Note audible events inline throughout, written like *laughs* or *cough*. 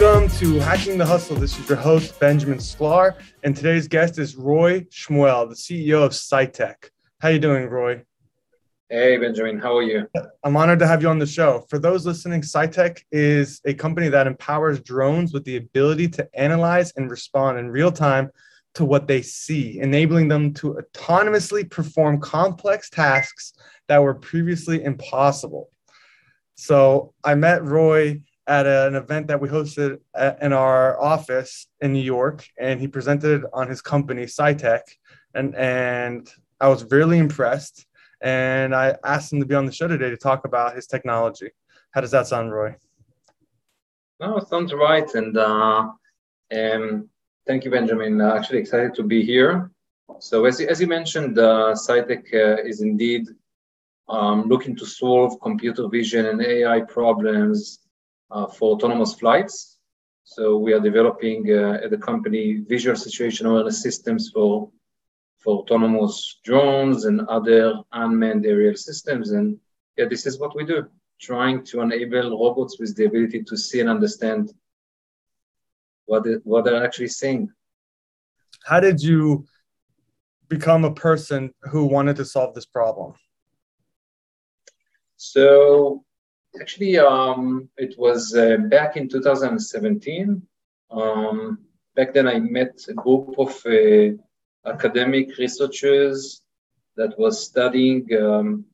Welcome to Hacking the Hustle. This is your host, Benjamin Sklar, and today's guest is Roy Shmuel, the CEO of Sightec. How you doing, Roy? Hey, Benjamin. How are you? I'm honored to have you on the show. For those listening, Sightec is a company that empowers drones with the ability to analyze and respond in real time to what they see, enabling them to autonomously perform complex tasks that were previously impossible. So I met Roy at an event that we hosted in our office in New York, and he presented on his company, Sightec, and and I was really impressed. And I asked him to be on the show today to talk about his technology. How does that sound, Roy? No, sounds right. And uh, um, thank you, Benjamin. Uh, actually, excited to be here. So, as, as you mentioned, uh, Cytech uh, is indeed um, looking to solve computer vision and AI problems for autonomous flights. So we are developing uh, at the company visual situation awareness systems for for autonomous drones and other unmanned aerial systems. And yeah, this is what we do, trying to enable robots with the ability to see and understand what, what they're actually seeing. How did you become a person who wanted to solve this problem? So actually, um, it was uh, back in 2017. Um, back then, I met a group of uh, academic researchers that was studying um,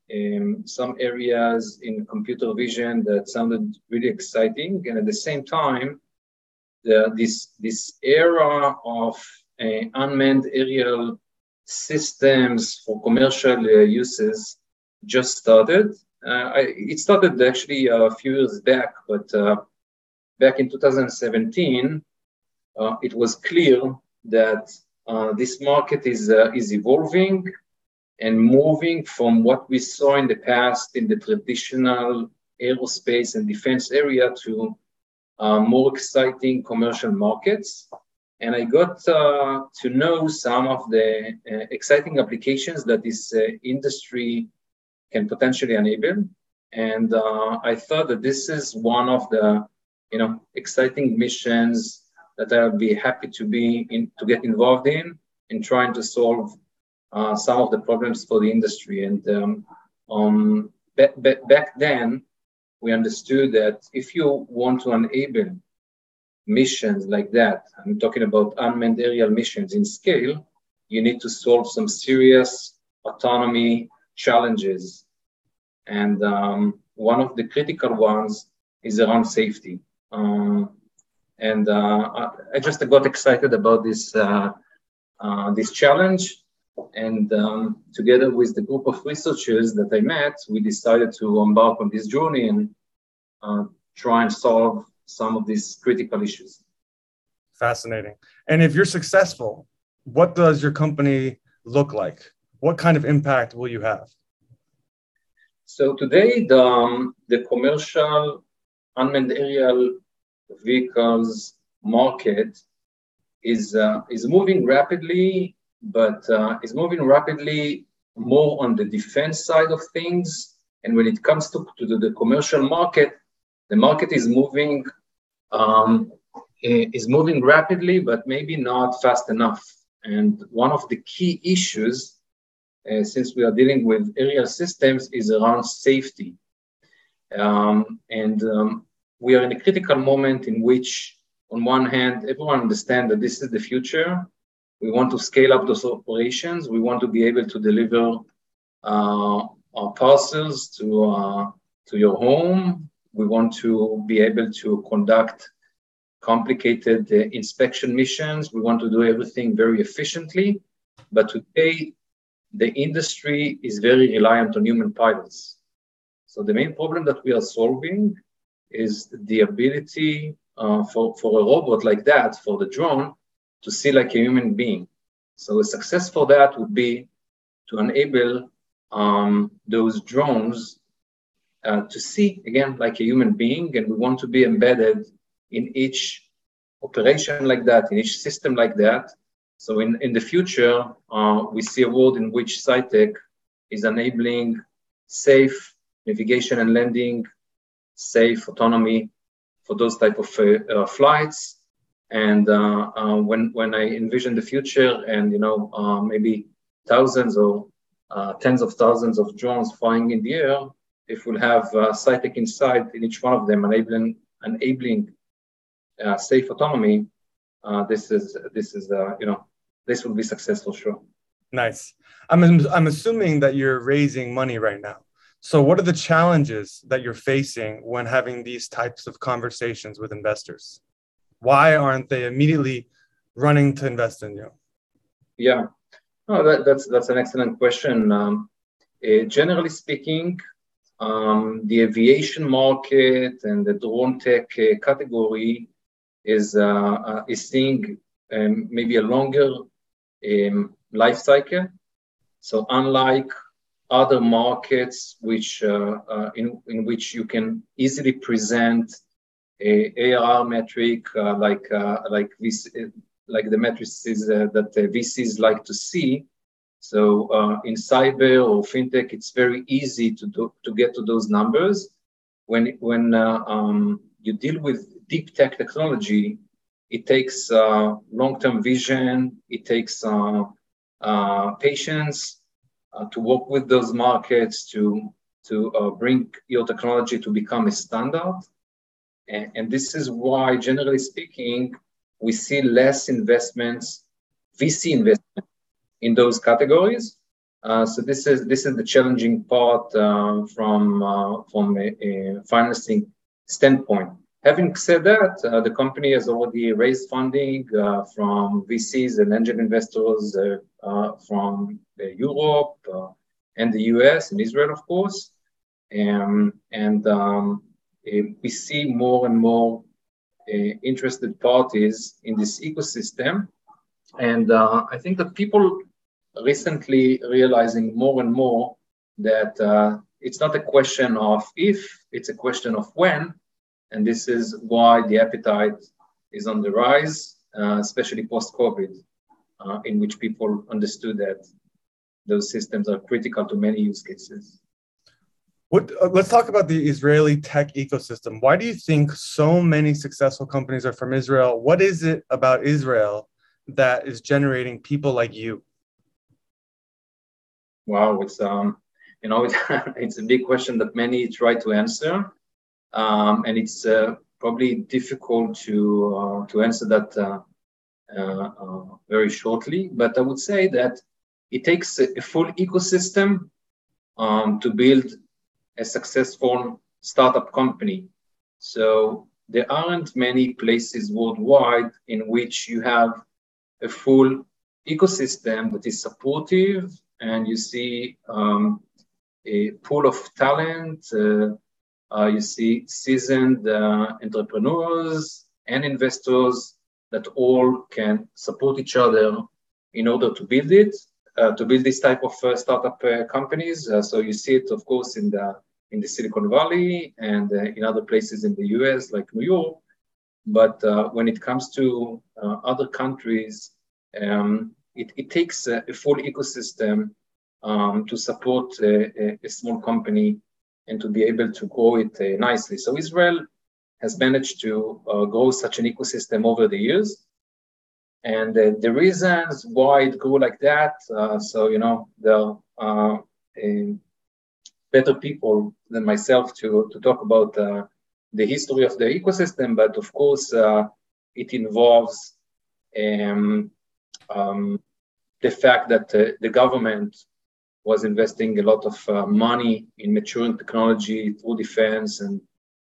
some areas in computer vision that sounded really exciting. And at the same time, the, this, this era of uh, unmanned aerial systems for commercial uh, uses just started. Uh, I, it started actually a few years back, but uh, back in 2017, uh, it was clear that this market is, is evolving and moving from what we saw in the past in the traditional aerospace and defense area to uh, more exciting commercial markets. And I got uh, to know some of the uh, exciting applications that this industry can potentially enable. And uh, I thought that this is one of the you know exciting missions that I'll be happy to be in to get involved in in trying to solve uh, some of the problems for the industry. And um, um, back, back, back then, we understood that if you want to enable missions like that, I'm talking about unmanned aerial missions in scale, you need to solve some serious autonomy challenges and um, one of the critical ones is around safety. Um, and uh, I just got excited about this uh, uh, this challenge. And um, together with the group of researchers that I met, we decided to embark on this journey and uh, try and solve some of these critical issues. Fascinating. And if you're successful, what does your company look like? What kind of impact will you have? So today, the, um, the commercial unmanned aerial vehicles market is, uh, is moving rapidly, but uh, is moving rapidly more on the defense side of things. And when it comes to, to the, commercial market, the market is moving um, is moving rapidly, but maybe not fast enough. And one of the key issues uh, since we are dealing with aerial systems, is around safety. Um, and um, we are in a critical moment in which, on one hand, everyone understands that this is the future. We want to scale up those operations. We want to be able to deliver uh, our parcels to, uh, to your home. We want to be able to conduct complicated uh, inspection missions. We want to do everything very efficiently. But today, the industry is very reliant on human pilots. So the main problem that we are solving is the ability uh, for, for a robot like that, for the drone, to see like a human being. So a success for that would be to enable um, those drones uh, to see again like a human being, and we want to be embedded in each operation like that, in each system like that, so in, in the future, uh, we see a world in which Sightec is enabling safe navigation and landing, safe autonomy for those type of uh, flights. And when when I envision the future, and you know maybe thousands or tens of thousands of drones flying in the air, if we'll have uh, Sightec inside in each one of them, enabling enabling uh, safe autonomy, uh, this is this is uh, you know this will be successful, sure. Nice. I'm I'm assuming that you're raising money right now. So, what are the challenges that you're facing when having these types of conversations with investors? Why aren't they immediately running to invest in you? Yeah, oh, that, that's that's an excellent question. Um, uh, generally speaking, um, the aviation market and the drone tech uh, category is uh, uh, is seeing um, maybe a longer um, life cycle. So unlike other markets, which uh, in in which you can easily present a ARR metric like like this like the matrices that VCs like to see, so uh, in cyber or fintech, it's very easy to do, to get to those numbers. When when uh, um, you deal with deep tech technology, it takes uh, long-term vision. It takes uh, uh, patience uh, to work with those markets to to bring your technology to become a standard. And, and this is why, generally speaking, we see less investments, VC investments in those categories. Uh, so this is this is the challenging part uh, from uh, from a, a, financing standpoint. Having said that, uh, the company has already raised funding uh, from VCs and angel investors uh, from Europe and the US and Israel, of course. Um, and um, we see more and more interested parties in this ecosystem. And I think that people recently realizing more and more that uh, it's not a question of if, it's a question of when. And this is why the appetite is on the rise, uh, especially post COVID, uh, in which people understood that those systems are critical to many use cases. What, uh, let's talk about the Israeli tech ecosystem. Why do you think so many successful companies are from Israel? What is it about Israel that is generating people like you? Wow, it's um, you know, *laughs* it's a big question that many try to answer, um, and it's uh, probably difficult to uh, to answer that uh, very shortly. But I would say that it takes a, a full ecosystem um, to build a successful startup company. So there aren't many places worldwide in which you have a full ecosystem that is supportive and you see um, a pool of talent. Uh, uh, you see seasoned uh, entrepreneurs and investors that all can support each other in order to build it, uh, to build this type of uh, startup uh, companies. so you see it, of course, in the in the Silicon Valley and in other places in the U.S. like New York. But when it comes to other countries, um, it, it takes a, a full ecosystem um, to support a, a, small company and to be able to grow it uh, nicely. So Israel has managed to uh, grow such an ecosystem over the years. And uh, the reasons why it grew like that, uh, so, you know, there are uh, better people than myself to, to talk about uh, the history of the ecosystem, but of course, it involves um, um, the fact that the government was investing a lot of uh, money in maturing technology through defense and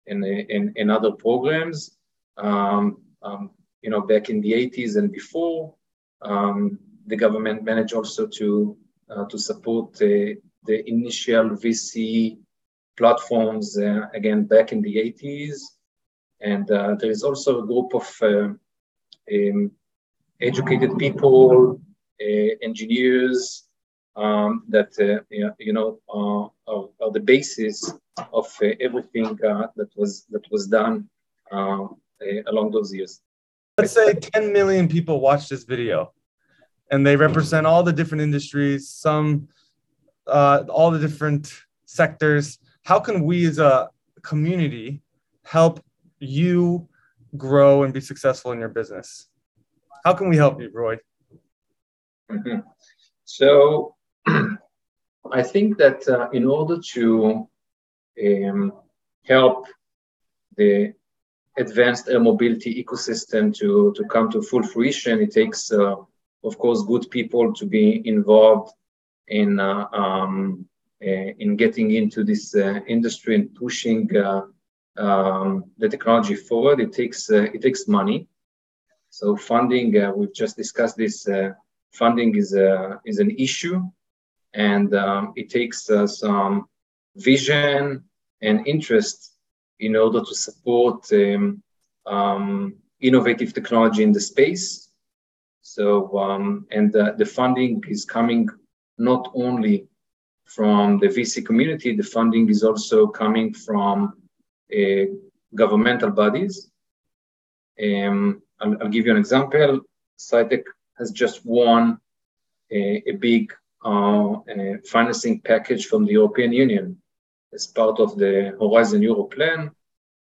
in, in, other programs. Um, um, you know, back in the 80s and before, um, the government managed also to uh, to support uh, the initial VC platforms uh, again back in the 80s. And uh, there is also a group of um, educated people, uh, engineers um, that uh, you know are, are, the basis of uh, everything that was that was done along those years. Let's say 10 million people watch this video, and they represent all the different industries, some uh, all the different sectors. How can we as a community help you grow and be successful in your business. How can we help you, Roy? Mm-hmm. So, *clears throat* I think that uh, in order to um, help the advanced air mobility ecosystem to, to come to full fruition, it takes, uh, of course, good people to be involved in uh, um, uh, in getting into this uh, industry and pushing uh, um, the technology forward. It takes it takes money. So funding, we've just discussed this. funding is a is an issue, and um, it takes some vision and interest in order to support um, um, innovative technology in the space. So, um, and uh, the funding is coming not only from the VC community, the funding is also coming from uh, governmental bodies. Um, I'll, I'll, give you an example. Sightec has just won a, a big uh, a financing package from the European Union as part of the Horizon Europe plan.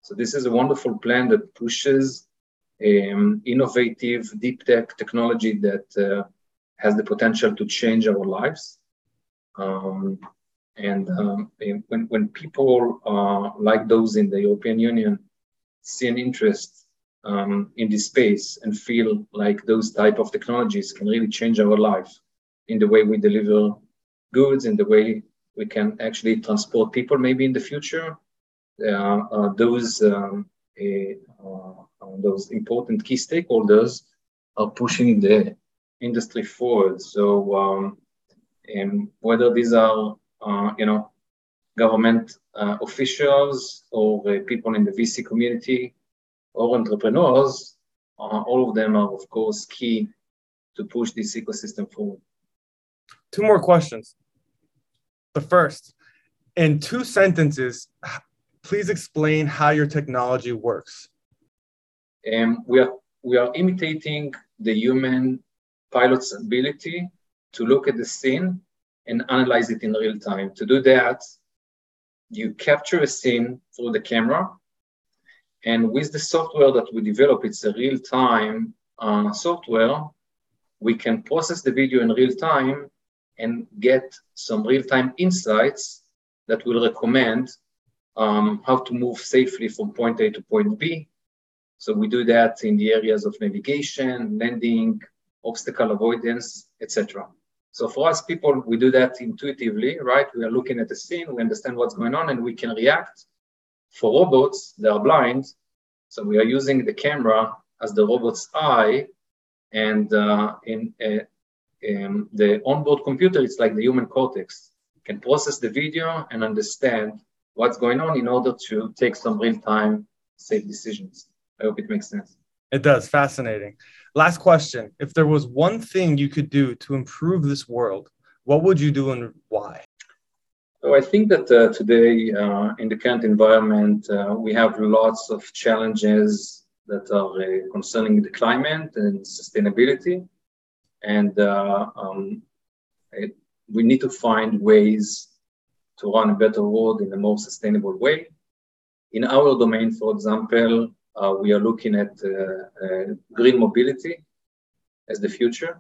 So this is a wonderful plan that pushes um, innovative deep tech technology that uh, has the potential to change our lives. Um, and um, when, when people uh, like those in the European Union see an interest um, in this space and feel like those type of technologies can really change our life in the way we deliver goods, in the way we can actually transport people maybe in the future, uh, uh, those um, uh, those important key stakeholders are pushing the industry forward. So um, and whether these are, uh, you know, government uh, officials or uh, people in the VC community or entrepreneurs, uh, all of them are, of course, key to push this ecosystem forward. Two more questions. The first, in two sentences, please explain how your technology works. Um, we are we are imitating the human pilot's ability to look at the scene and analyze it in real time. To do that, you capture a scene through the camera. And with the software that we develop, it's a real time uh, software. We can process the video in real time and get some real time insights that will recommend um, how to move safely from point A to point B. So we do that in the areas of navigation, landing, obstacle avoidance, etc. So for us people, we do that intuitively, right? We are looking at the scene, we understand what's going on, and we can react. For robots, they are blind, so we are using the camera as the robot's eye, and uh, in, uh, in the onboard computer, it's like the human cortex, can process the video and understand what's going on in order to take some real-time safe decisions. I hope it makes sense. It does. Fascinating. Last question. If there was one thing you could do to improve this world, what would you do and why? So I think that uh, today, uh, in the current environment, uh, we have lots of challenges that are uh, concerning the climate and sustainability. And uh, um, it, we need to find ways to run a better world in a more sustainable way. In our domain, for example, uh, we are looking at uh, uh, green mobility as the future.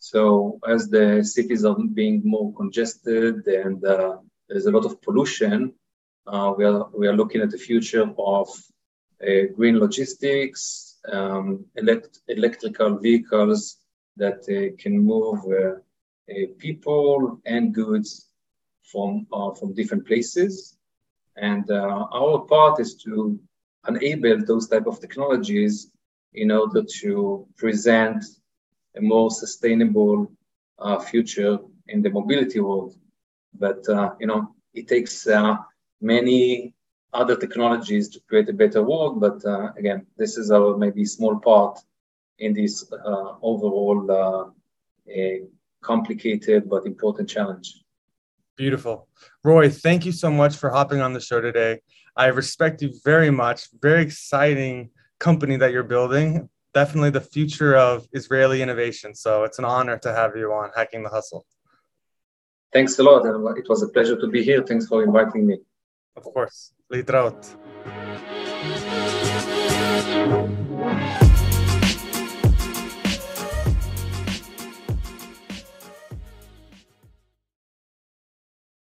So as the cities are being more congested and there's a lot of pollution, we are we are looking at the future of green logistics, um, elect- electrical vehicles that uh, can move uh, uh, people and goods from from different places. And our part is to enable those type of technologies in order to present a more sustainable uh, future in the mobility world. But uh, you know, it takes uh, many other technologies to create a better world. But again, this is our maybe small part in this uh, overall uh, complicated but important challenge. Beautiful. Roy, thank you so much for hopping on the show today. I respect you very much. Very exciting company that you're building. Definitely the future of Israeli innovation. So it's an honor to have you on Hacking the Hustle. Thanks a lot. It was a pleasure to be here. Thanks for inviting me. Of course. Litraut.